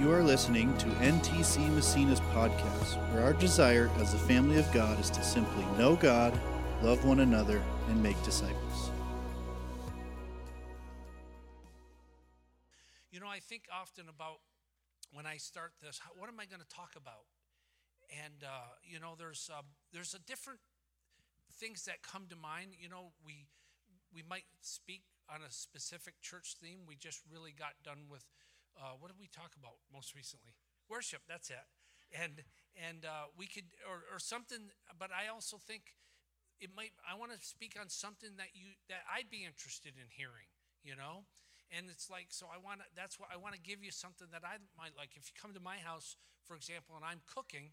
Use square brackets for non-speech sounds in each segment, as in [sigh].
You are listening to NTC Massena's podcast, where our desire as the family of God is to simply know God, love one another, and make disciples. You know, I think often about when I start this, what am I going to talk about? And uh, you know, there's uh, there's a different things that come to mind. You know, we we might speak on a specific church theme. We just really got done with uh, what did we talk about most recently? Worship. That's it. And and uh, we could or or something. But I also think it might. I want to speak on something that you that I'd be interested in hearing. You know. And it's like, so I want to, that's what I want to give you something that I might like. If you come to my house, for example, and I'm cooking,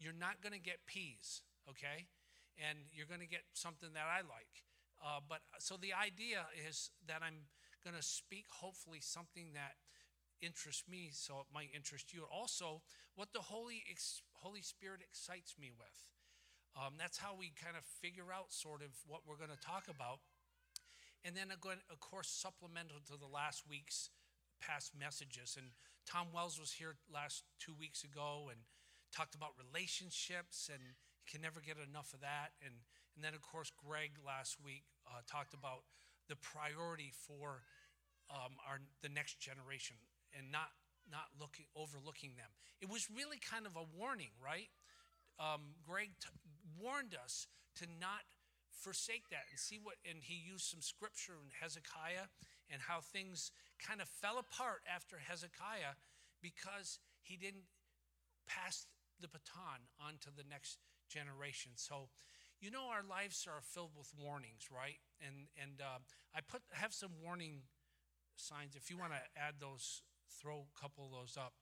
you're not going to get peas, okay? And you're going to get something that I like. Uh, but so the idea is that I'm going to speak, hopefully, something that interests me, so it might interest you. Also, what the Holy Holy Spirit excites me with. Um, that's how we kind of figure out sort of what we're going to talk about. And then, again, of course, supplemental to the last week's past messages. And Tom Wells was here last two weeks ago and talked about relationships, and you can never get enough of that. And, and then, of course, Greg last week uh, talked about the priority for um, our the next generation and not not looking overlooking them. It was really kind of a warning, right? Um, Greg t- warned us to not forsake that and see what and he used some scripture in Hezekiah and how things kind of fell apart after Hezekiah because he didn't pass the baton on to the next generation. So you know our lives are filled with warnings, right? And and uh, I put have some warning signs. If you want to add those, throw a couple of those up.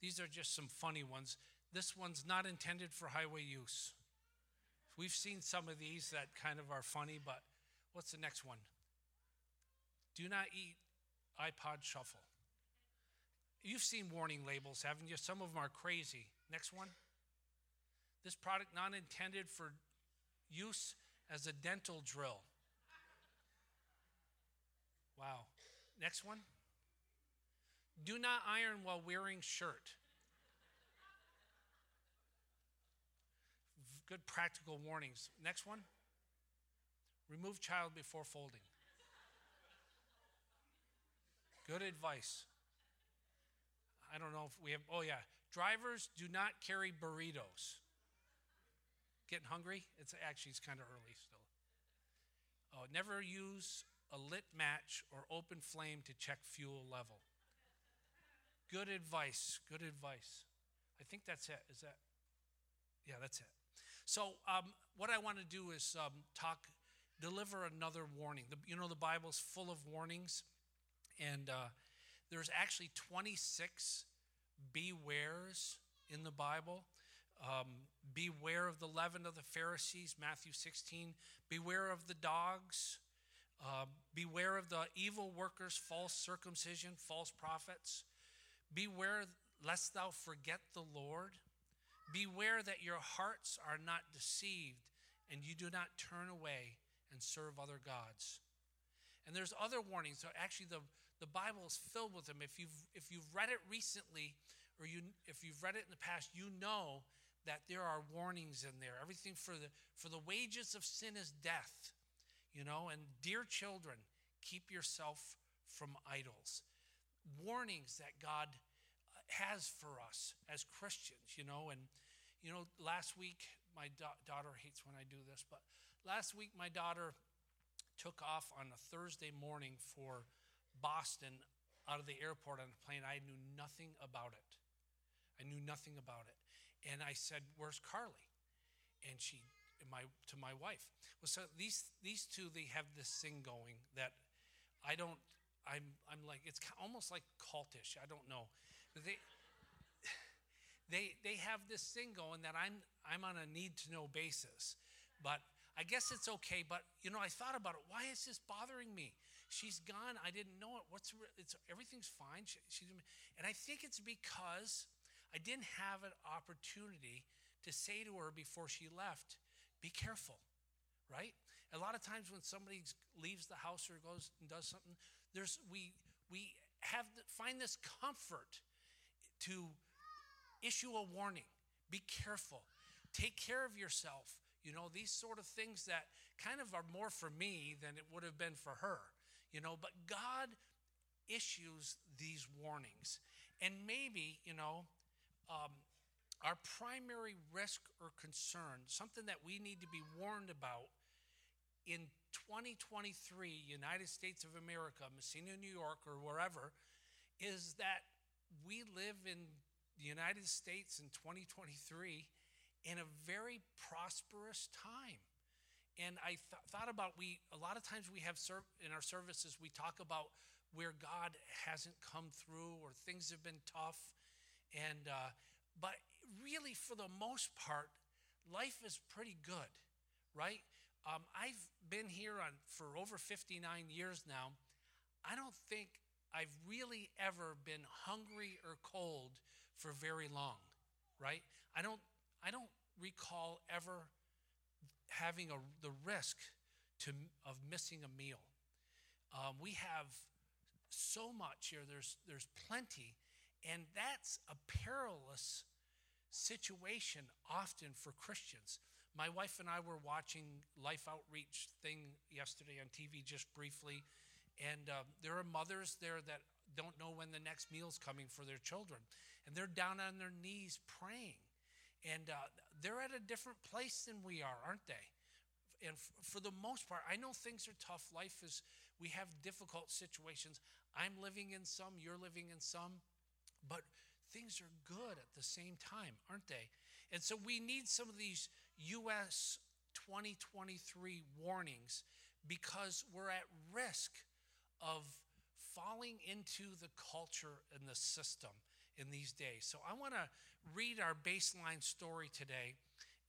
These are just some funny ones. This one's not intended for highway use. We've seen some of these that kind of are funny, but what's the next one? Do not eat iPod Shuffle. You've seen warning labels, haven't you? Some of them are crazy. Next one. This product not intended for use as a dental drill. Wow. Next one. Do not iron while wearing shirt. good practical warnings. Next one remove child before folding. Good advice. I don't know if we have, oh yeah. Drivers do not carry burritos. Getting hungry? It's actually, it's kind of early still. Oh, never use a lit match or open flame to check fuel level. Good advice. Good advice. I think that's it. Is that? Yeah, that's it. So, um, what I want to do is um, talk, deliver another warning. The, you know, the Bible's full of warnings, and uh, there's actually 26 bewares in the Bible. Um, beware of the leaven of the Pharisees, Matthew 16. Beware of the dogs. Uh, beware of the evil workers, false circumcision, false prophets. Beware lest thou forget the Lord. Beware that your hearts are not deceived and you do not turn away and serve other gods. And there's other warnings. So actually the, the Bible is filled with them. If you've if you've read it recently or you if you've read it in the past, you know that there are warnings in there. Everything for the for the wages of sin is death. You know, and dear children, keep yourself from idols. Warnings that God has for us as Christians, you know. And, you know, last week, my da- daughter hates when I do this, but last week, my daughter took off on a Thursday morning for Boston out of the airport on a plane. I knew nothing about it. I knew nothing about it. And I said, Where's Carly? And she, my, to my wife. Well, so these, these two, they have this thing going that I don't, I'm, I'm like, it's almost like cultish. I don't know. They, they, they have this thing going that I'm, I'm on a need to know basis. But I guess it's okay. But, you know, I thought about it. Why is this bothering me? She's gone. I didn't know it. What's it's everything's fine. She, she's, and I think it's because I didn't have an opportunity to say to her before she left, be careful, right? A lot of times when somebody leaves the house or goes and does something, there's we we have find this comfort to issue a warning be careful, take care of yourself. You know, these sort of things that kind of are more for me than it would have been for her, you know, but God issues these warnings. And maybe, you know, um, our primary risk or concern, something that we need to be warned about in 2023, United States of America, Massena, New York, or wherever, is that we live in the United States in 2023 in a very prosperous time. And I th- thought about we a lot of times we have serv- in our services we talk about where God hasn't come through or things have been tough, and uh, but really, for the most part, life is pretty good, right? Um, I've been here on for over 59 years now. I don't think I've really ever been hungry or cold for very long, right? I don't I don't recall ever having a, the risk to, of missing a meal. Um, we have so much here. There's there's plenty, and that's a perilous situation often for Christians. My wife and I were watching Life Outreach thing yesterday on TV just briefly, and uh, there are mothers there that don't know when the next meal's coming for their children, and they're down on their knees praying, and uh, they're at a different place than we are, aren't they? And f- for the most part, I know things are tough. Life is, we have difficult situations. I'm living in some, you're living in some, but things are good at the same time, aren't they? And so we need some of these US 2023 warnings because we're at risk of falling into the culture and the system in these days. So I want to read our baseline story today,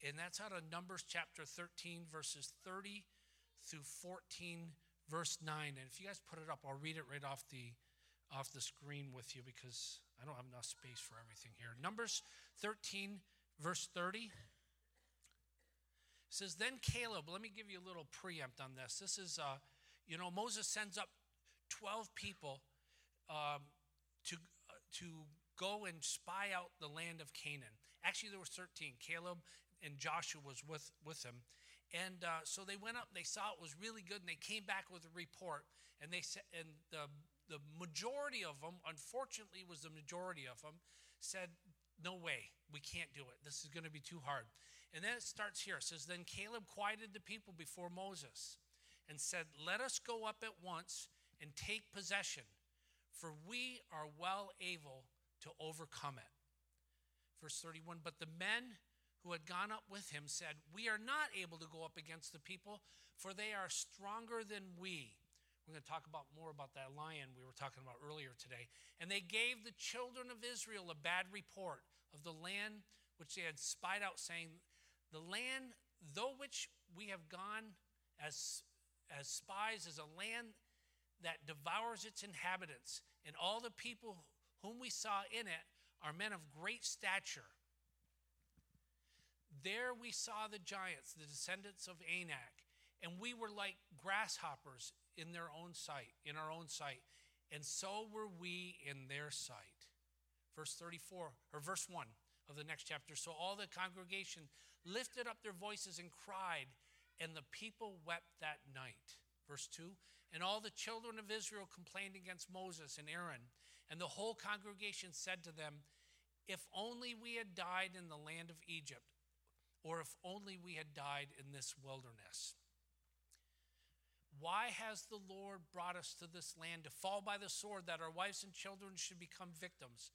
and that's out of Numbers chapter 13, verses 30 through 14, verse 9. And if you guys put it up, I'll read it right off the off the screen with you because I don't have enough space for everything here. Numbers 13, verse 30 says, Then Caleb, let me give you a little preempt on this. This is, uh, you know, Moses sends up 12 people um, to, uh, to go and spy out the land of Canaan. Actually, there were 13. Caleb and Joshua was with, with him. And uh, so they went up, they saw it was really good, and they came back with a report. And they said, and the the majority of them, unfortunately, was the majority of them, said, No way, we can't do it. This is going to be too hard. And then it starts here. It says, Then Caleb quieted the people before Moses and said, Let us go up at once and take possession, for we are well able to overcome it. Verse 31 But the men who had gone up with him said, We are not able to go up against the people, for they are stronger than we. We're going to talk about more about that lion we were talking about earlier today. And they gave the children of Israel a bad report of the land which they had spied out, saying, The land, though which we have gone as, as spies, is a land that devours its inhabitants, and all the people whom we saw in it are men of great stature. There we saw the giants, the descendants of Anak, and we were like grasshoppers in their own sight, in our own sight, and so were we in their sight. Verse 34, or verse 1 of the next chapter. So all the congregation lifted up their voices and cried, and the people wept that night. Verse 2 And all the children of Israel complained against Moses and Aaron, and the whole congregation said to them, If only we had died in the land of Egypt, or if only we had died in this wilderness. Why has the Lord brought us to this land to fall by the sword that our wives and children should become victims?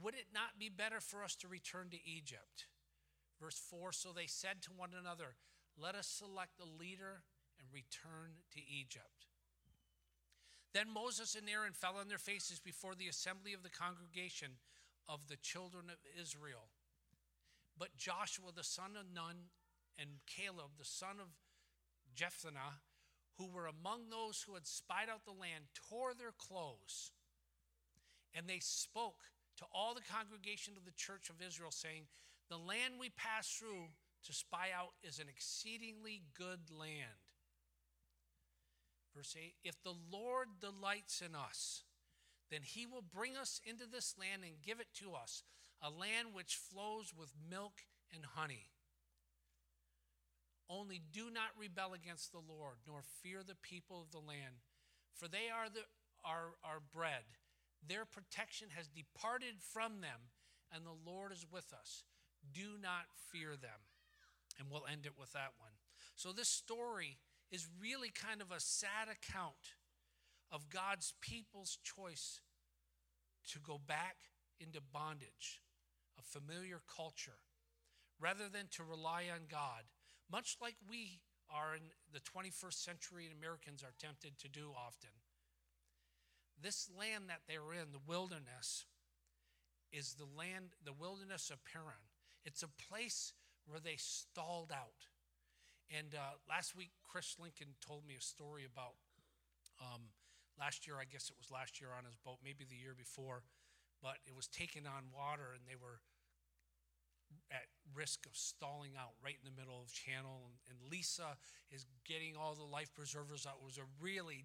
Would it not be better for us to return to Egypt? Verse 4 So they said to one another, Let us select a leader return to Egypt. Then Moses and Aaron fell on their faces before the assembly of the congregation of the children of Israel. But Joshua the son of Nun and Caleb the son of Jephunneh who were among those who had spied out the land tore their clothes. And they spoke to all the congregation of the church of Israel, saying, The land we pass through to spy out is an exceedingly good land. Verse 8 If the Lord delights in us, then he will bring us into this land and give it to us, a land which flows with milk and honey. Only do not rebel against the Lord, nor fear the people of the land, for they are the, our, our bread. Their protection has departed from them, and the Lord is with us. Do not fear them. And we'll end it with that one. So, this story is really kind of a sad account of God's people's choice to go back into bondage, a familiar culture, rather than to rely on God much like we are in the 21st century and Americans are tempted to do often. This land that they're in, the wilderness, is the land, the wilderness of Paran. It's a place where they stalled out. And uh, last week, Chris Lincoln told me a story about um, last year, I guess it was last year on his boat, maybe the year before, but it was taking on water and they were at risk of stalling out right in the middle of channel. And, and, lisa is getting all the life preservers out. It was a really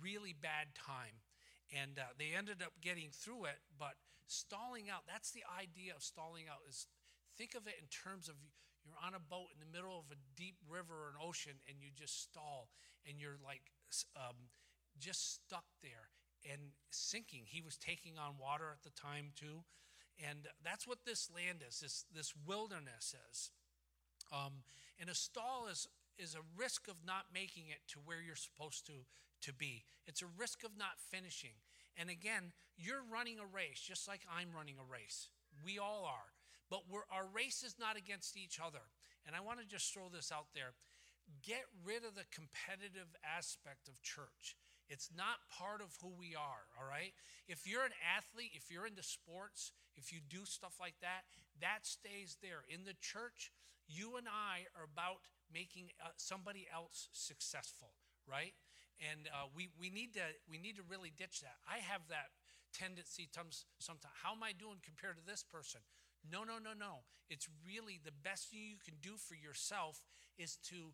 really bad time. And uh, they ended up getting through it but stalling out that's the idea of stalling out is think of it in terms of you're on a boat in the middle of a deep river or an ocean and you just stall and you're like um, just stuck there and sinking he was taking on water at the time too and that's what this land is, this, this wilderness is. Um, and a stall is, is a risk of not making it to where you're supposed to, to be. It's a risk of not finishing. And again, you're running a race just like I'm running a race. We all are. But our race is not against each other. And I want to just throw this out there. Get rid of the competitive aspect of church. It's not part of who we are, all right? If you're an athlete, if you're into sports, if you do stuff like that, that stays there. In the church, you and I are about making uh, somebody else successful, right? And uh, we, we, need to, we need to really ditch that. I have that tendency sometimes. How am I doing compared to this person? No, no, no, no. It's really the best thing you can do for yourself is to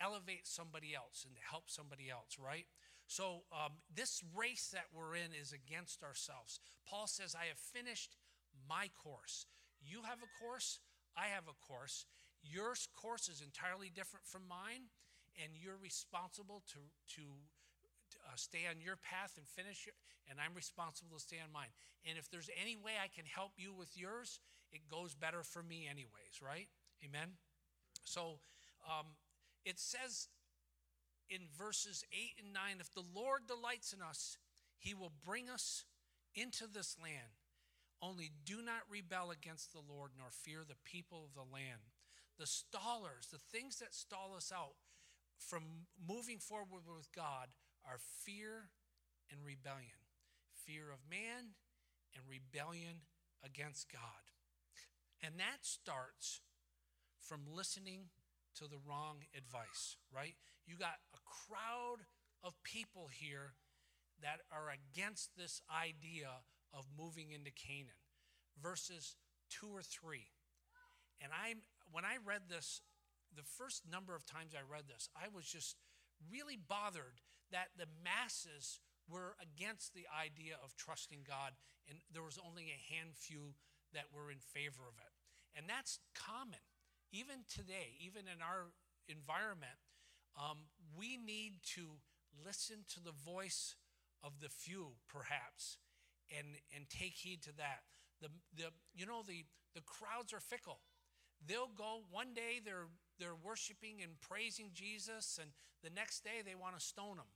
elevate somebody else and to help somebody else, right? So, um, this race that we're in is against ourselves. Paul says, I have finished my course. You have a course, I have a course. Your course is entirely different from mine, and you're responsible to, to uh, stay on your path and finish it, and I'm responsible to stay on mine. And if there's any way I can help you with yours, it goes better for me, anyways, right? Amen? So, um, it says in verses 8 and 9 if the Lord delights in us, he will bring us into this land. Only do not rebel against the Lord nor fear the people of the land. The stallers, the things that stall us out from moving forward with God, are fear and rebellion fear of man and rebellion against God. And that starts from listening to the wrong advice, right? You got a crowd of people here that are against this idea of moving into Canaan. Verses 2 or 3. And I when I read this the first number of times I read this, I was just really bothered that the masses were against the idea of trusting God and there was only a hand few that were in favor of it. And that's common even today, even in our environment, um, we need to listen to the voice of the few, perhaps, and, and take heed to that. The, the, you know, the, the crowds are fickle. They'll go, one day they're, they're worshiping and praising Jesus, and the next day they want to stone him.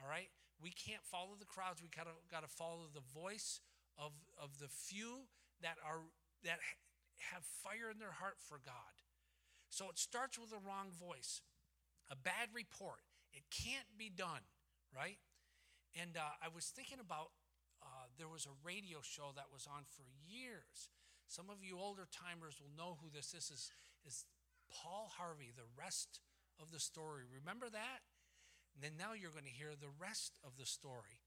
All right? We can't follow the crowds. We gotta, gotta follow the voice of, of the few that, are, that have fire in their heart for God. So it starts with a wrong voice, a bad report. It can't be done, right? And uh, I was thinking about uh, there was a radio show that was on for years. Some of you older timers will know who this is. Is, is Paul Harvey, the rest of the story. Remember that? And then now you're going to hear the rest of the story.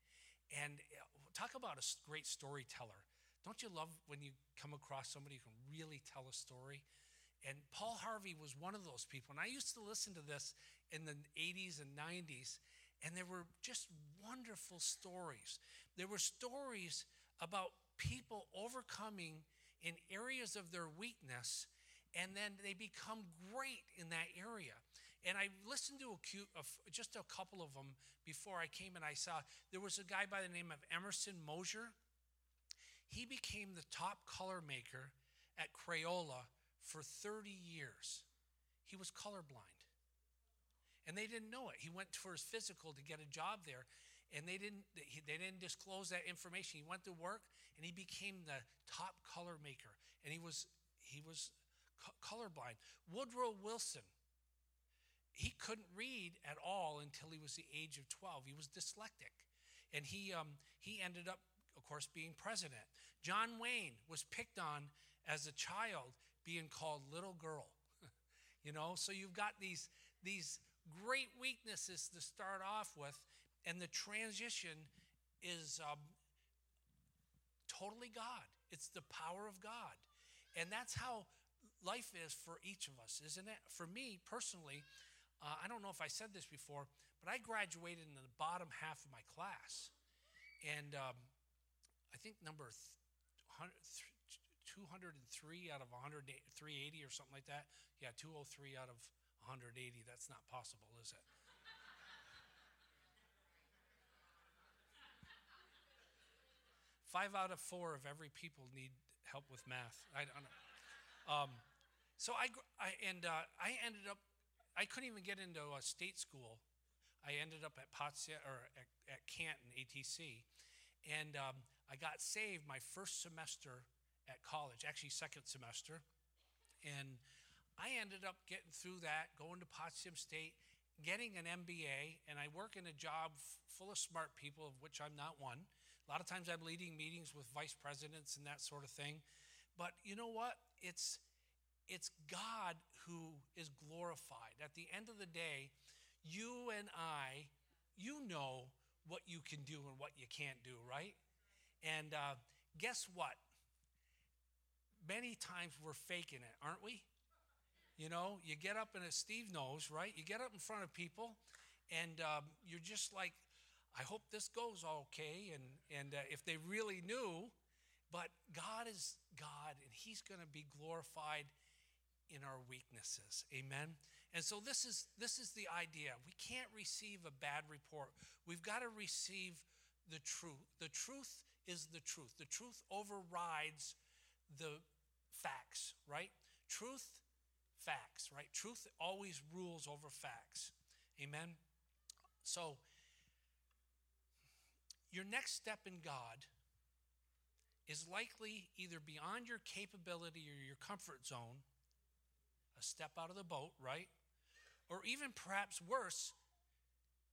And uh, talk about a great storyteller. Don't you love when you come across somebody who can really tell a story? And Paul Harvey was one of those people. And I used to listen to this in the 80s and 90s. And there were just wonderful stories. There were stories about people overcoming in areas of their weakness, and then they become great in that area. And I listened to a just a couple of them before I came and I saw there was a guy by the name of Emerson Mosher. He became the top color maker at Crayola for 30 years. He was colorblind. And they didn't know it. He went for his physical to get a job there, and they didn't, they didn't disclose that information. He went to work, and he became the top color maker. And he was, he was colorblind. Woodrow Wilson, he couldn't read at all until he was the age of 12. He was dyslexic. And he, um, he ended up, of course, being president. John Wayne was picked on as a child being called little girl. [laughs] you know, so you've got these, these great weaknesses to start off with, and the transition is um, totally God. It's the power of God. And that's how life is for each of us, isn't it? For me personally, uh, I don't know if I said this before, but I graduated in the bottom half of my class. And um, I think number 203 out of 100, 380 or something like that. Yeah, 203 out of 180. That's not possible, is it? Five out of four of every people need help with math. I don't know. Um, so I, I and uh, I ended up, I couldn't even get into a state school. I ended up at Potsdam or at, at Canton ATC, and um, I got saved my first semester at college, actually, second semester. And I ended up getting through that, going to Potsdam State, getting an MBA, and I work in a job full of smart people, of which I'm not one. A lot of times I'm leading meetings with vice presidents and that sort of thing. But you know what? It's it's God who is glorified. At the end of the day, you and I, you know what you can do and what you can't do, right? And uh, guess what? many times we're faking it, aren't we? You know, you get up and as Steve knows, right? You get up in front of people and um, you're just like, I hope this goes okay. And, and uh, if they really knew, but God is God and He's going to be glorified in our weaknesses. Amen. And so this is this is the idea. We can't receive a bad report. We've got to receive the truth. The truth is the truth. The truth overrides the facts, right? Truth, facts, right? Truth always rules over facts. Amen? So, your next step in God is likely either beyond your capability or your comfort zone, step out of the boat, right? Or even perhaps worse,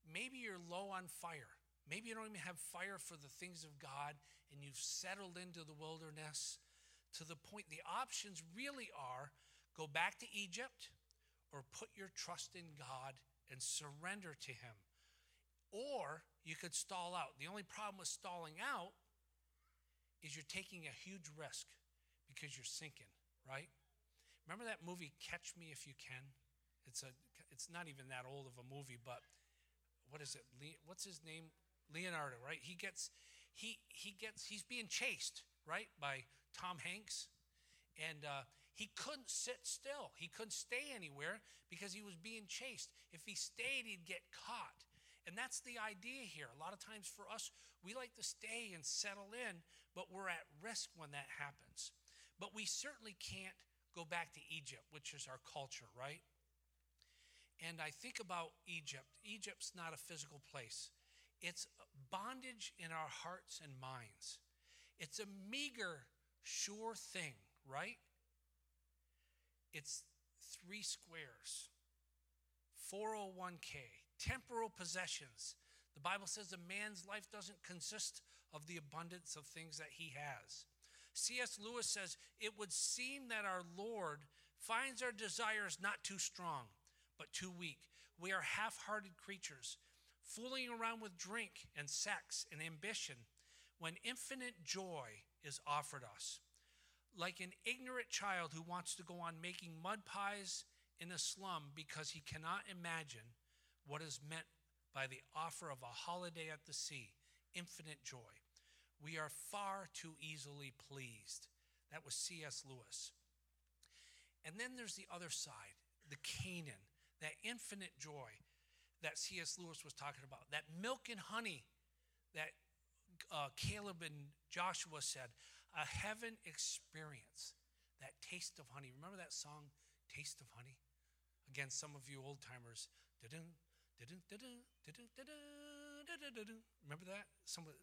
maybe you're low on fire. Maybe you don't even have fire for the things of God and you've settled into the wilderness to the point the options really are go back to Egypt or put your trust in God and surrender to Him. Or you could stall out. The only problem with stalling out is you're taking a huge risk because you're sinking, right? Remember that movie Catch Me If You Can? It's a it's not even that old of a movie, but what is it? What's his name? Leonardo, right? He gets he he gets he's being chased, right? By Tom Hanks. And uh, he couldn't sit still. He couldn't stay anywhere because he was being chased. If he stayed, he'd get caught. And that's the idea here. A lot of times for us, we like to stay and settle in, but we're at risk when that happens. But we certainly can't go back to Egypt, which is our culture, right? And I think about Egypt. Egypt's not a physical place, it's bondage in our hearts and minds. It's a meager sure thing, right? It's three squares, 401k, temporal possessions. The Bible says a man's life doesn't consist of the abundance of things that he has. C.S. Lewis says, It would seem that our Lord finds our desires not too strong, but too weak. We are half hearted creatures, fooling around with drink and sex and ambition when infinite joy is offered us. Like an ignorant child who wants to go on making mud pies in a slum because he cannot imagine what is meant by the offer of a holiday at the sea, infinite joy. We are far too easily pleased. That was C.S. Lewis. And then there's the other side, the Canaan, that infinite joy that C.S. Lewis was talking about, that milk and honey that uh, Caleb and Joshua said, a heaven experience, that taste of honey. Remember that song, Taste of Honey? Again, some of you old timers, remember that? Some of,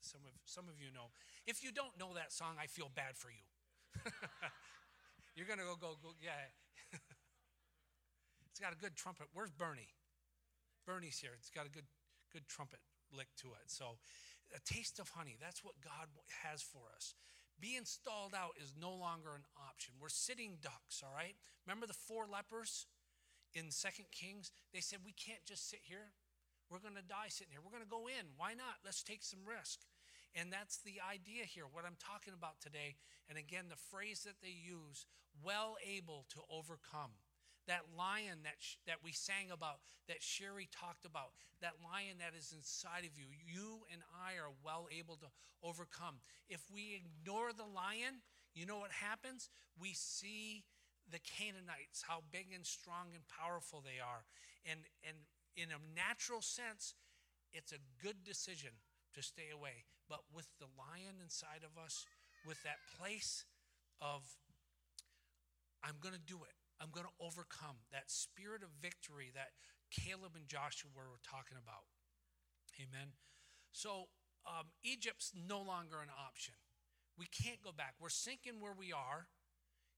some, of, some of you know. If you don't know that song, I feel bad for you. [laughs] You're going to go, go, go, yeah. [laughs] it's got a good trumpet. Where's Bernie? Bernie's here. It's got a good, good trumpet lick to it. So, a taste of honey, that's what God has for us. Being stalled out is no longer an option. We're sitting ducks, all right? Remember the four lepers in Second Kings? They said, We can't just sit here. We're going to die sitting here. We're going to go in. Why not? Let's take some risk. And that's the idea here, what I'm talking about today. And again, the phrase that they use, well able to overcome. That lion that, sh- that we sang about, that Sherry talked about, that lion that is inside of you, you and I are well able to overcome. If we ignore the lion, you know what happens? We see the Canaanites, how big and strong and powerful they are. And, and in a natural sense, it's a good decision to stay away. But with the lion inside of us, with that place of, I'm going to do it, I'm going to overcome that spirit of victory that Caleb and Joshua were talking about. Amen. So um, Egypt's no longer an option. We can't go back. We're sinking where we are.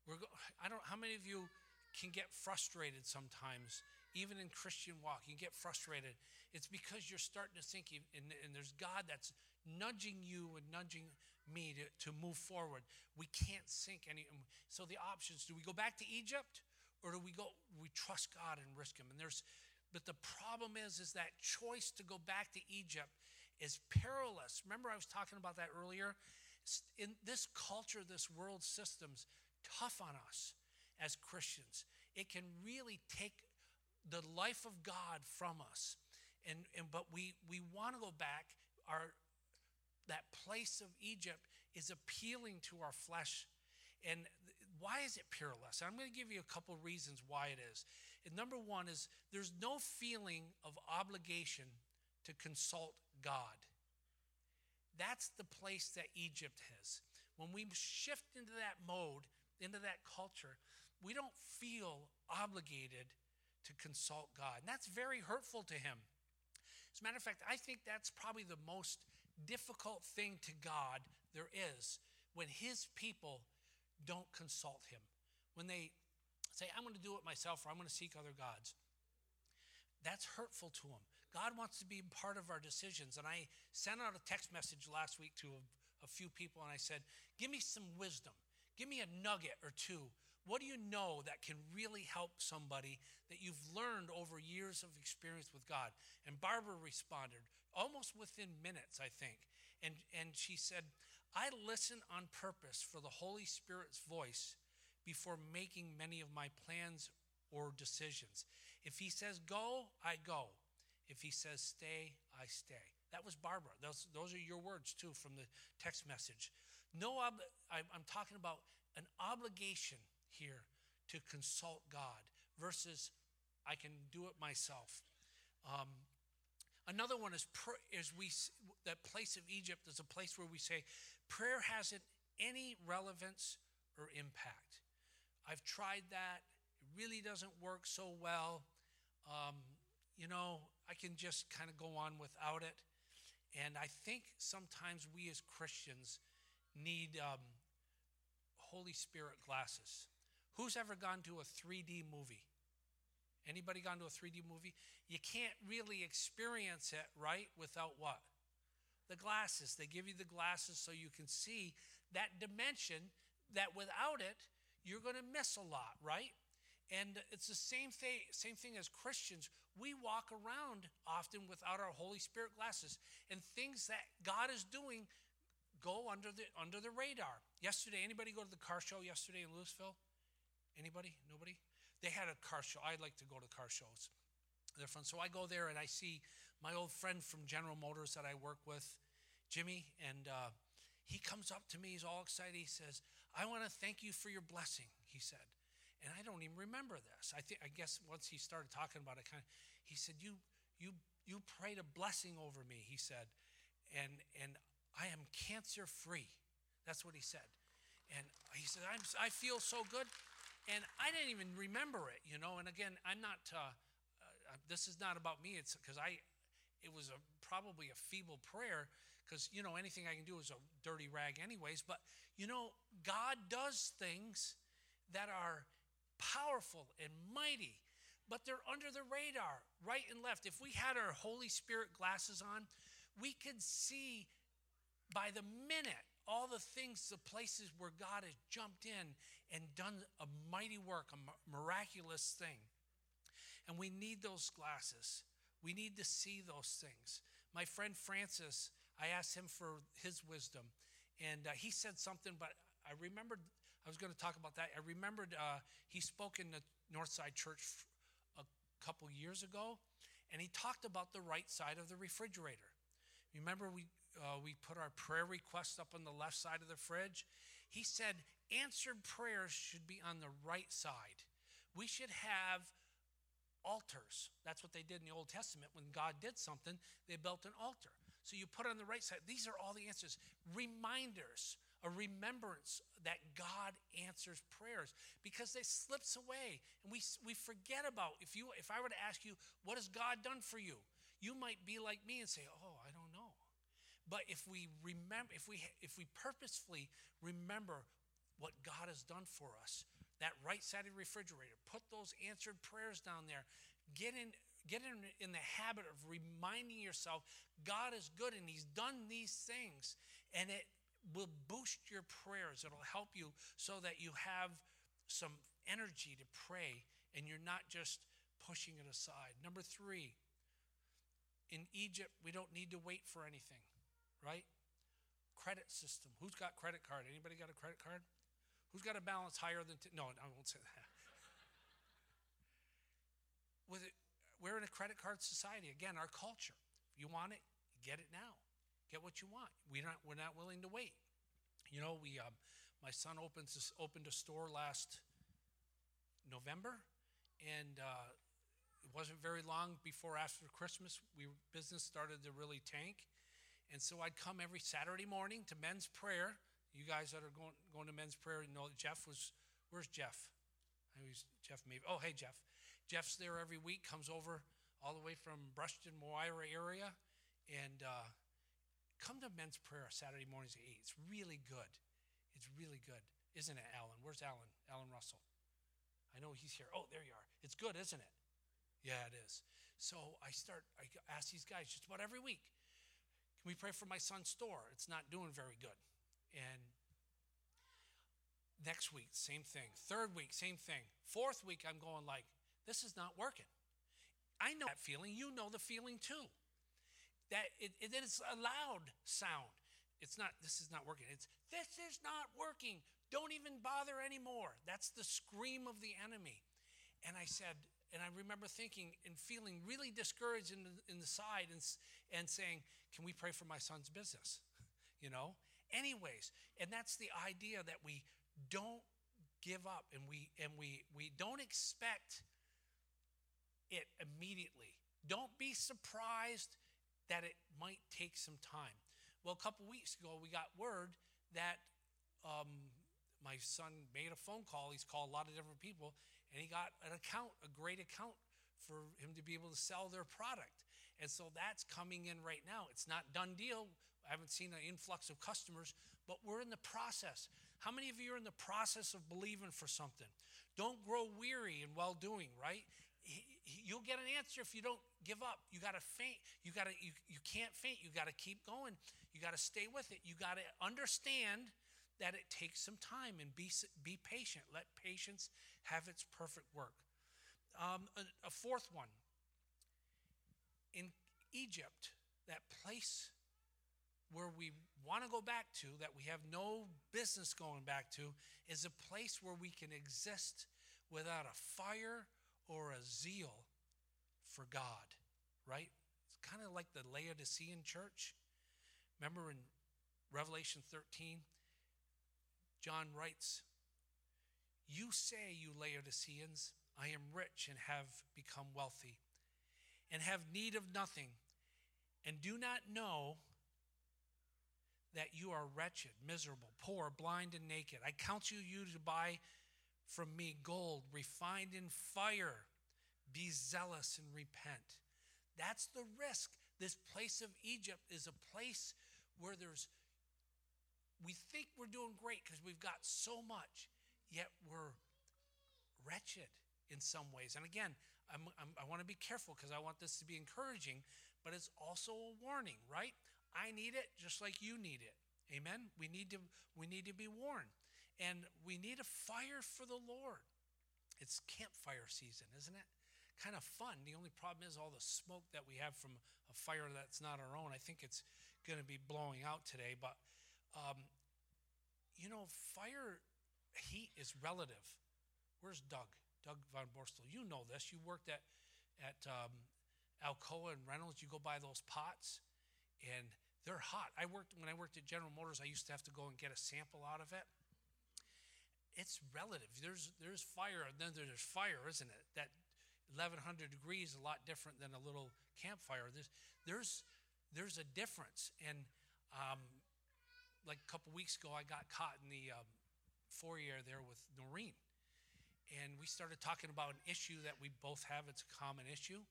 We're go- I don't. How many of you can get frustrated sometimes even in Christian walk, you get frustrated. It's because you're starting to think, and, and there's God that's nudging you and nudging me to, to move forward. We can't sink any. So the options: do we go back to Egypt, or do we go? We trust God and risk Him. And there's, but the problem is, is that choice to go back to Egypt is perilous. Remember, I was talking about that earlier. In this culture, this world system's tough on us as Christians. It can really take the life of God from us. And, and but we we want to go back. Our that place of Egypt is appealing to our flesh. And why is it peerless? I'm going to give you a couple reasons why it is. And number one is there's no feeling of obligation to consult God. That's the place that Egypt is. When we shift into that mode, into that culture, we don't feel obligated to consult God. And that's very hurtful to him. As a matter of fact, I think that's probably the most difficult thing to God there is when his people don't consult him. When they say, I'm going to do it myself or I'm going to seek other gods. That's hurtful to him. God wants to be part of our decisions. And I sent out a text message last week to a, a few people and I said, Give me some wisdom. Give me a nugget or two what do you know that can really help somebody that you've learned over years of experience with God? And Barbara responded almost within minutes, I think. And, and she said, I listen on purpose for the Holy Spirit's voice before making many of my plans or decisions. If he says go, I go. If he says stay, I stay. That was Barbara. Those, those are your words too from the text message. No, I'm talking about an obligation here to consult God versus I can do it myself. Um, another one is, pr- is we that place of Egypt is a place where we say prayer hasn't any relevance or impact. I've tried that; it really doesn't work so well. Um, you know, I can just kind of go on without it. And I think sometimes we as Christians need um, Holy Spirit glasses. Who's ever gone to a 3D movie? Anybody gone to a 3D movie? You can't really experience it, right, without what? The glasses. They give you the glasses so you can see that dimension that without it, you're going to miss a lot, right? And it's the same thing, same thing as Christians. We walk around often without our Holy Spirit glasses, and things that God is doing go under the under the radar. Yesterday, anybody go to the car show yesterday in Louisville? Anybody? Nobody? They had a car show. I like to go to car shows. They're fun. So I go there and I see my old friend from General Motors that I work with, Jimmy, and uh, he comes up to me. He's all excited. He says, "I want to thank you for your blessing." He said, and I don't even remember this. I think I guess once he started talking about it, kind of, he said, "You, you, you prayed a blessing over me." He said, and and I am cancer free. That's what he said. And he said, I'm, I feel so good. And I didn't even remember it, you know. And again, I'm not, uh, uh, this is not about me. It's because I, it was a, probably a feeble prayer because, you know, anything I can do is a dirty rag, anyways. But, you know, God does things that are powerful and mighty, but they're under the radar, right and left. If we had our Holy Spirit glasses on, we could see by the minute all the things, the places where God has jumped in and done a mighty work, a miraculous thing. And we need those glasses. We need to see those things. My friend Francis, I asked him for his wisdom, and uh, he said something, but I remembered, I was going to talk about that. I remembered uh, he spoke in the Northside Church a couple years ago, and he talked about the right side of the refrigerator. Remember, we uh, we put our prayer requests up on the left side of the fridge. He said answered prayers should be on the right side. We should have altars. That's what they did in the Old Testament. When God did something, they built an altar. So you put it on the right side. These are all the answers. Reminders, a remembrance that God answers prayers because they slips away and we, we forget about if you if I were to ask you what has God done for you you might be like me and say oh but if we remember, if we if we purposefully remember what God has done for us, that right side of the refrigerator, put those answered prayers down there. Get in get in, in the habit of reminding yourself God is good and He's done these things. And it will boost your prayers. It'll help you so that you have some energy to pray and you're not just pushing it aside. Number three, in Egypt, we don't need to wait for anything right? Credit system. Who's got credit card? Anybody got a credit card? Who's got a balance higher than? T- no, I won't say that. [laughs] With it, we're in a credit card society. Again, our culture. You want it, get it now. Get what you want. We're not. We're not willing to wait. You know, we. Um, my son opens opened a store last November, and uh, it wasn't very long before after Christmas, we business started to really tank, and so I'd come every Saturday morning to men's prayer. You guys that are going, going to men's prayer know that Jeff was, where's Jeff? I was Jeff maybe. Oh, hey, Jeff. Jeff's there every week, comes over all the way from Brushton, Moira area, and uh, come to men's prayer Saturday mornings at 8. It's really good. It's really good. Isn't it, Alan? Where's Alan? Alan Russell. I know he's here. Oh, there you are. It's good, isn't it? Yeah, it is. So I start, I ask these guys just about every week, we pray for my son's store. It's not doing very good. And next week, same thing. Third week, same thing. Fourth week, I'm going like, this is not working. I know that feeling. You know the feeling too. That it, it is a loud sound. It's not, this is not working. It's, this is not working. Don't even bother anymore. That's the scream of the enemy. And I said, and I remember thinking and feeling really discouraged in the, in the side and, and saying, Can we pray for my son's business? [laughs] you know? Anyways, and that's the idea that we don't give up and we and we we don't expect it immediately. Don't be surprised that it might take some time. Well, a couple weeks ago, we got word that um, my son made a phone call. He's called a lot of different people, and he got an account, a great account for him to be able to sell their product. And so that's coming in right now. It's not done deal. I haven't seen an influx of customers, but we're in the process. How many of you are in the process of believing for something? Don't grow weary in well doing, right? You'll get an answer if you don't give up. You got to faint. You got to you, you can't faint. You got to keep going. You got to stay with it. You got to understand that it takes some time and be, be patient. Let patience have its perfect work. Um, a, a fourth one in Egypt, that place where we want to go back to, that we have no business going back to, is a place where we can exist without a fire or a zeal for God, right? It's kind of like the Laodicean church. Remember in Revelation 13, John writes, You say, you Laodiceans, I am rich and have become wealthy, and have need of nothing, and do not know that you are wretched, miserable, poor, blind, and naked. I counsel you to buy from me gold refined in fire. Be zealous and repent. That's the risk. This place of Egypt is a place where there's, we think we're doing great because we've got so much, yet we're wretched in some ways. And again, I'm, I'm, i want to be careful because I want this to be encouraging, but it's also a warning, right? I need it just like you need it. Amen. We need to we need to be warned. And we need a fire for the Lord. It's campfire season, isn't it? Kind of fun. The only problem is all the smoke that we have from a fire that's not our own. I think it's going to be blowing out today, but um, you know, fire heat is relative. Where's Doug? Doug Von Borstel. You know this. You worked at at um, Alcoa and Reynolds. You go buy those pots, and they're hot. I worked when I worked at General Motors. I used to have to go and get a sample out of it. It's relative. There's there's fire, and then there's fire, isn't it? That 1100 degrees a lot different than a little campfire. There's there's there's a difference, and um, like a couple weeks ago, I got caught in the um, foyer there with Noreen, and we started talking about an issue that we both have. It's a common issue,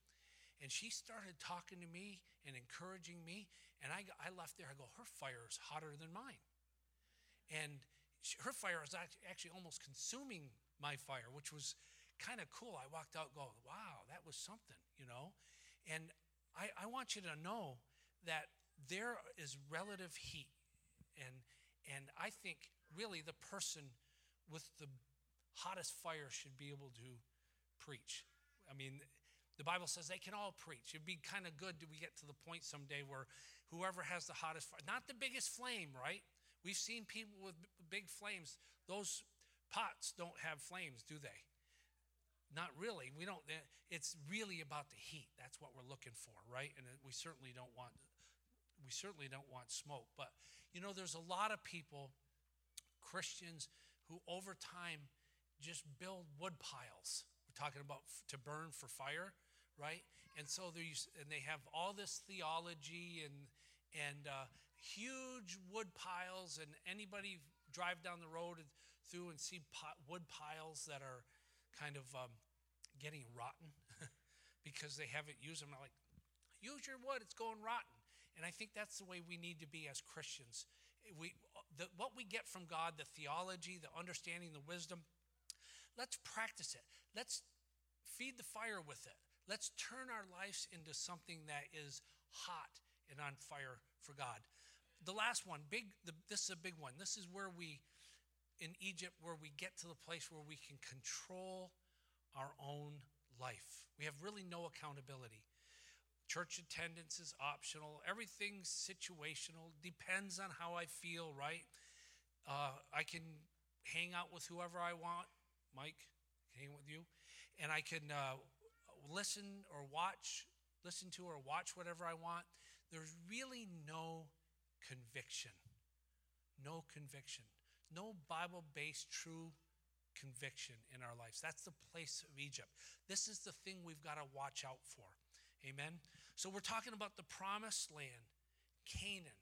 and she started talking to me and encouraging me. And I, I left there, I go, her fire is hotter than mine. And she, her fire is actually almost consuming my fire, which was kind of cool. I walked out going, wow, that was something, you know? And I, I want you to know that there is relative heat. And, and I think really the person with the hottest fire should be able to preach. I mean, the Bible says they can all preach. It'd be kind of good do we get to the point someday where whoever has the hottest fire, not the biggest flame, right? We've seen people with big flames. Those pots don't have flames, do they? Not really. We don't. Eh, it's really about the heat. That's what we're looking for, right? And we certainly don't want. We certainly don't want smoke. But you know, there's a lot of people, Christians, who over time just build wood piles. We're talking about to burn for fire right? And so they and they have all this theology and and uh, huge wood piles, and anybody drive down the road and through and see pot, wood piles that are kind of um, getting rotten [laughs] because they haven't used them. I'm like, use your wood; it's going rotten. And I think that's the way we need to be as Christians. We, the, what we get from God, the theology, the understanding, the wisdom, let's practice it. Let's feed the fire with it. Let's turn our lives into something that is hot and on fire for God. The last one, big. The, this is a big one. This is where we, in Egypt, where we get to the place where we can control our own life. We have really no accountability. Church attendance is optional. Everything's situational. Depends on how I feel. Right? Uh, I can hang out with whoever I want. Mike, hang with you, and I can. Uh, listen or watch, listen to or watch whatever I want, there's really no conviction. No conviction. No Bible based true conviction in our lives. That's the place of Egypt. This is the thing we've got to watch out for. Amen. So we're talking about the promised land, Canaan.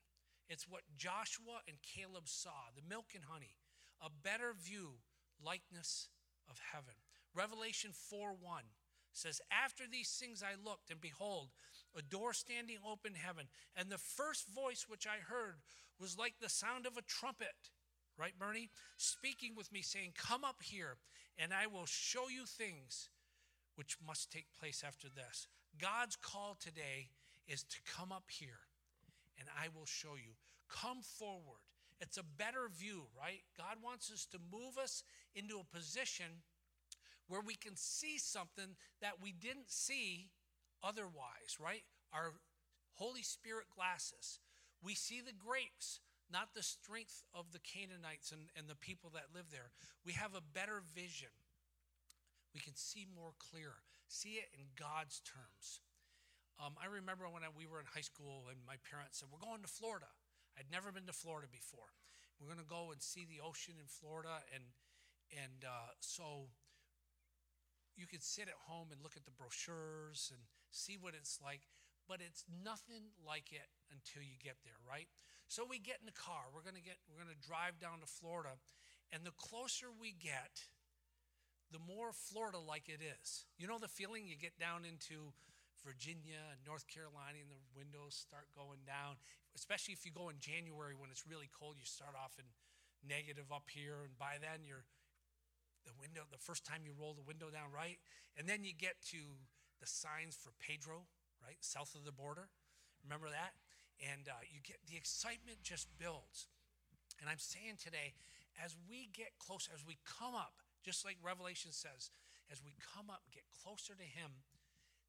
It's what Joshua and Caleb saw, the milk and honey, a better view, likeness of heaven. Revelation 4 1 says, After these things I looked, and behold, a door standing open in heaven. And the first voice which I heard was like the sound of a trumpet, right, Bernie? Speaking with me, saying, Come up here, and I will show you things which must take place after this. God's call today is to come up here, and I will show you. Come forward. It's a better view, right? God wants us to move us into a position where we can see something that we didn't see otherwise, right? Our Holy Spirit glasses. We see the grapes, not the strength of the Canaanites and, and the people that live there. We have a better vision. We can see more clear, see it in God's terms. Um, I remember when I, we were in high school and my parents said, We're going to Florida. I'd never been to Florida before. We're going to go and see the ocean in Florida. And, and uh, so you could sit at home and look at the brochures and see what it's like, but it's nothing like it until you get there, right? So we get in the car. We're going to get we're going to drive down to Florida, and the closer we get, the more Florida like it is. You know the feeling you get down into Virginia and North Carolina and the windows start going down, especially if you go in January when it's really cold, you start off in negative up here and by then you're the window the first time you roll the window down right and then you get to the signs for Pedro, right? South of the border. Remember that? And uh, you get the excitement just builds. And I'm saying today, as we get closer, as we come up, just like Revelation says, as we come up, get closer to Him,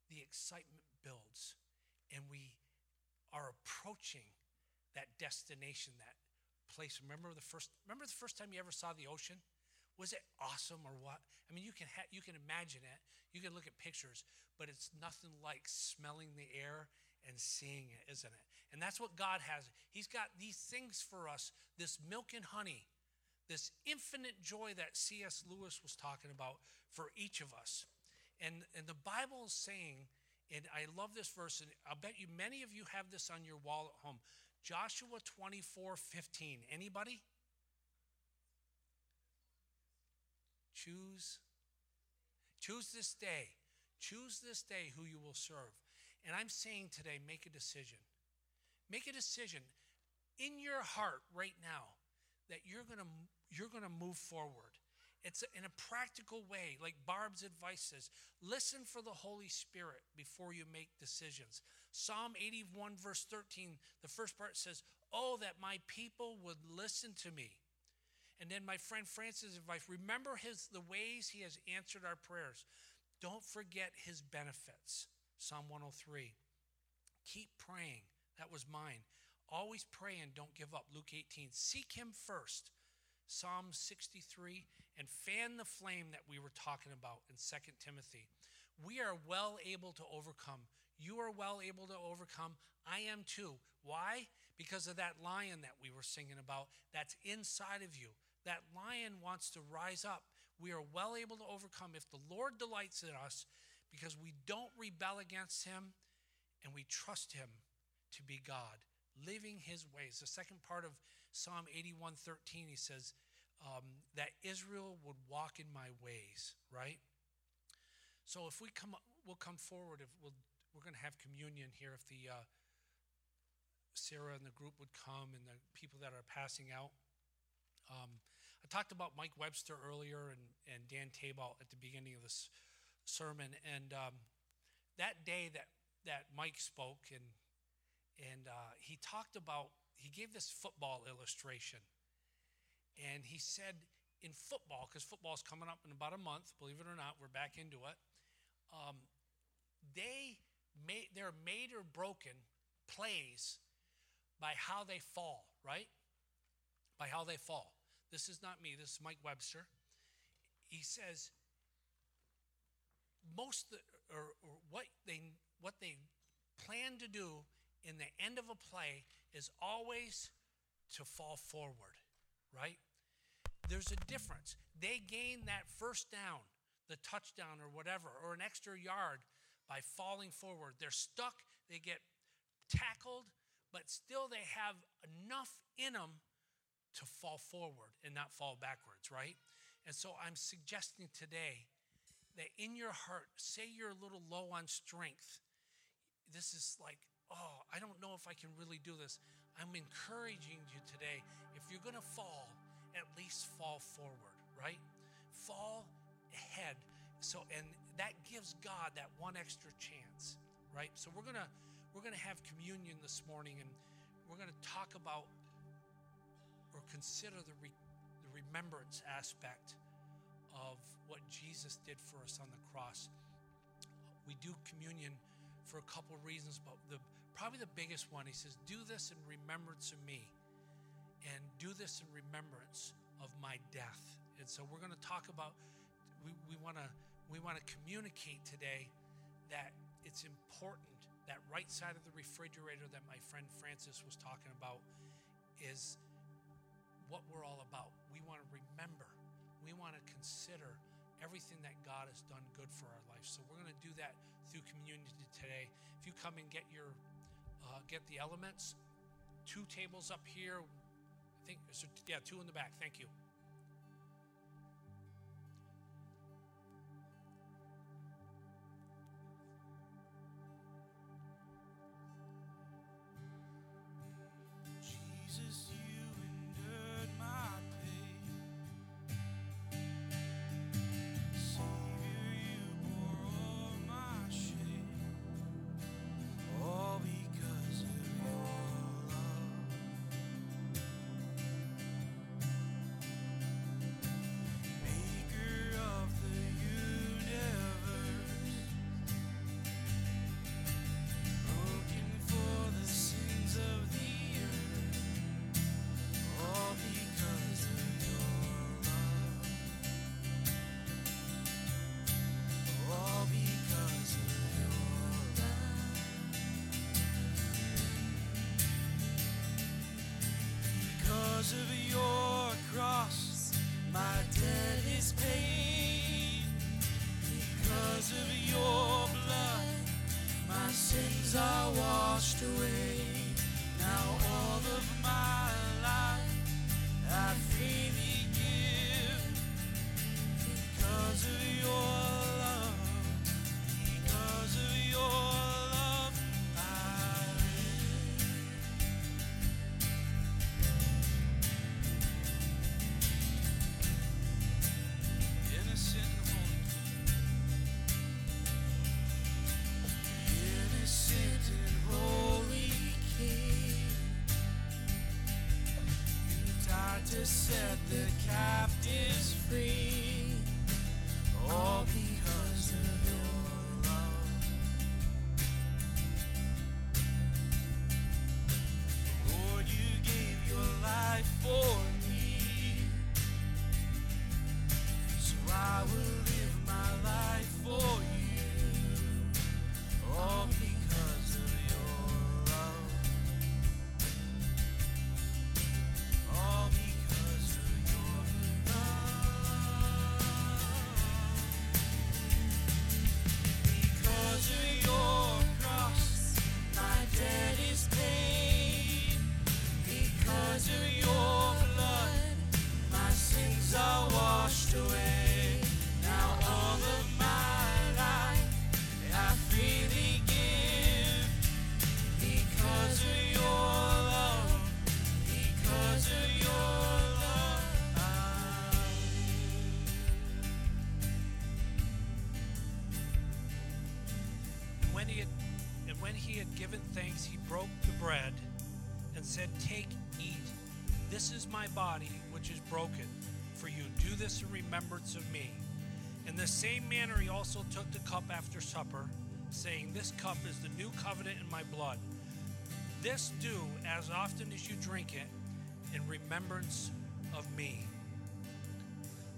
the excitement builds. And we are approaching that destination, that place. Remember the first remember the first time you ever saw the ocean? Was it awesome or what? I mean, you can ha- you can imagine it. You can look at pictures, but it's nothing like smelling the air and seeing it, isn't it? And that's what God has. He's got these things for us, this milk and honey, this infinite joy that C.S. Lewis was talking about for each of us. And and the Bible is saying, and I love this verse, and I'll bet you many of you have this on your wall at home. Joshua 24, 15. Anybody? Choose. Choose this day. Choose this day who you will serve. And I'm saying today, make a decision. Make a decision in your heart right now that you're going to you're going to move forward. It's in a practical way, like Barb's advice says listen for the Holy Spirit before you make decisions. Psalm 81, verse 13, the first part says, Oh, that my people would listen to me. And then my friend Francis' advice remember his, the ways he has answered our prayers. Don't forget his benefits. Psalm 103. Keep praying. That was mine. Always pray and don't give up. Luke 18. Seek him first. Psalm 63. And fan the flame that we were talking about in 2 Timothy. We are well able to overcome. You are well able to overcome. I am too. Why? Because of that lion that we were singing about that's inside of you. That lion wants to rise up. We are well able to overcome if the Lord delights in us because we don't rebel against him and we trust him to be God, living his ways. The second part of Psalm 81:13 he says um, that Israel would walk in my ways, right? So if we come we'll come forward if we'll we're going to have communion here if the uh, Sarah and the group would come and the people that are passing out. Um, I talked about Mike Webster earlier and, and Dan Taball at the beginning of this sermon, and um, that day that that Mike spoke and and uh, he talked about he gave this football illustration, and he said in football because football's coming up in about a month, believe it or not, we're back into it. Um, they made they're made or broken plays by how they fall, right? By how they fall. This is not me, this is Mike Webster. He says, most the, or, or what they what they plan to do in the end of a play is always to fall forward, right? There's a difference. They gain that first down, the touchdown or whatever, or an extra yard by falling forward. They're stuck, they get tackled, but still they have enough in them to fall forward and not fall backwards, right? And so I'm suggesting today that in your heart, say you're a little low on strength. This is like, oh, I don't know if I can really do this. I'm encouraging you today. If you're going to fall, at least fall forward, right? Fall ahead. So and that gives God that one extra chance, right? So we're going to we're going to have communion this morning and we're going to talk about or consider the, re, the remembrance aspect of what Jesus did for us on the cross. We do communion for a couple of reasons, but the probably the biggest one, he says, do this in remembrance of me and do this in remembrance of my death. And so we're going to talk about we, we want to we want to communicate today that it's important that right side of the refrigerator that my friend Francis was talking about is what we're all about. We want to remember, we want to consider everything that God has done good for our life. So we're going to do that through community today. If you come and get your uh, get the elements, two tables up here. I think yeah, two in the back. Thank you. Body, which is broken for you. Do this in remembrance of me. In the same manner, he also took the cup after supper, saying, This cup is the new covenant in my blood. This do as often as you drink it in remembrance of me.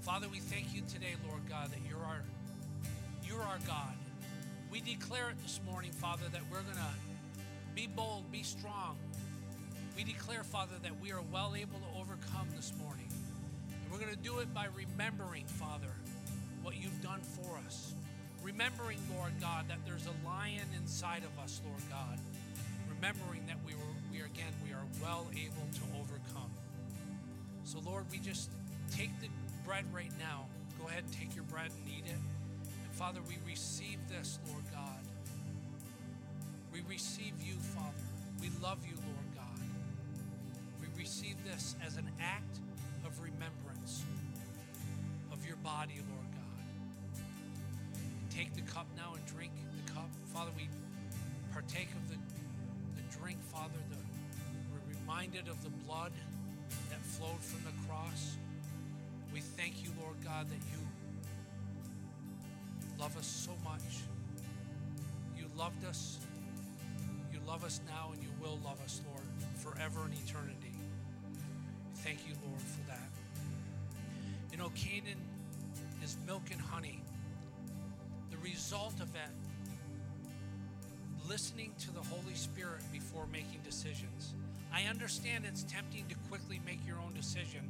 Father, we thank you today, Lord God, that you're our you're our God. We declare it this morning, Father, that we're going to be bold, be strong, we declare, Father, that we are well able to overcome this morning. And we're going to do it by remembering, Father, what you've done for us. Remembering, Lord God, that there's a lion inside of us, Lord God. Remembering that we were we are again we are well able to overcome. So Lord, we just take the bread right now. Go ahead and take your bread and eat it. And Father, we receive this, Lord God. We receive you, Father. We love you, Lord receive this as an act of remembrance of your body, Lord God. Take the cup now and drink the cup. Father, we partake of the, the drink, Father. The, we're reminded of the blood that flowed from the cross. We thank you, Lord God, that you love us so much. You loved us. You love us now, and you will love us, Lord, forever and eternity thank you, Lord, for that. You know, Canaan is milk and honey. The result of that listening to the Holy Spirit before making decisions. I understand it's tempting to quickly make your own decision,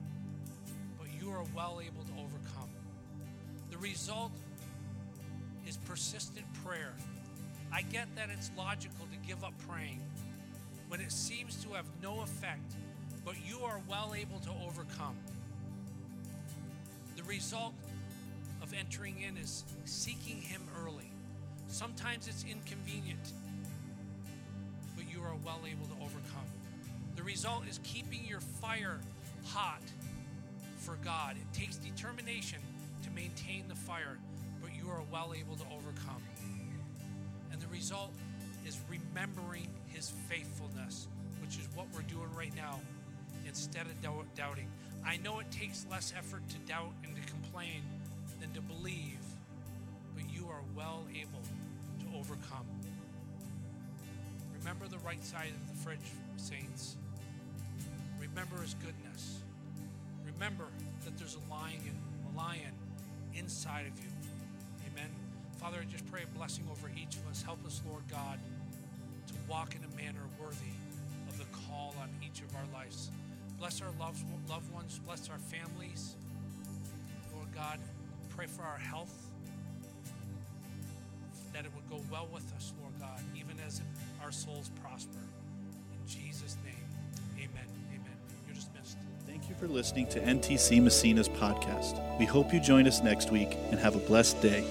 but you are well able to overcome. The result is persistent prayer. I get that it's logical to give up praying when it seems to have no effect, but you are well able to overcome. The result of entering in is seeking Him early. Sometimes it's inconvenient, but you are well able to overcome. The result is keeping your fire hot for God. It takes determination to maintain the fire, but you are well able to overcome. And the result is remembering His faithfulness, which is what we're doing right now, instead of doubting. I know it takes less effort to doubt and to complain than to believe, but you are well able to overcome. Remember the right side of the fridge, saints. Remember his goodness. Remember that there's a lion, a lion inside of you. Amen. Father, I just pray a blessing over each of us. Help us, Lord God, to walk in a manner worthy of the call on each of our lives. Bless our loved, loved ones. Bless our families. Lord God, pray for our health, that it would go well with us, Lord God, even as our souls prosper. In Jesus' name, amen. Amen. You're dismissed. Thank you for listening to NTC Massena's podcast. We hope you join us next week and have a blessed day.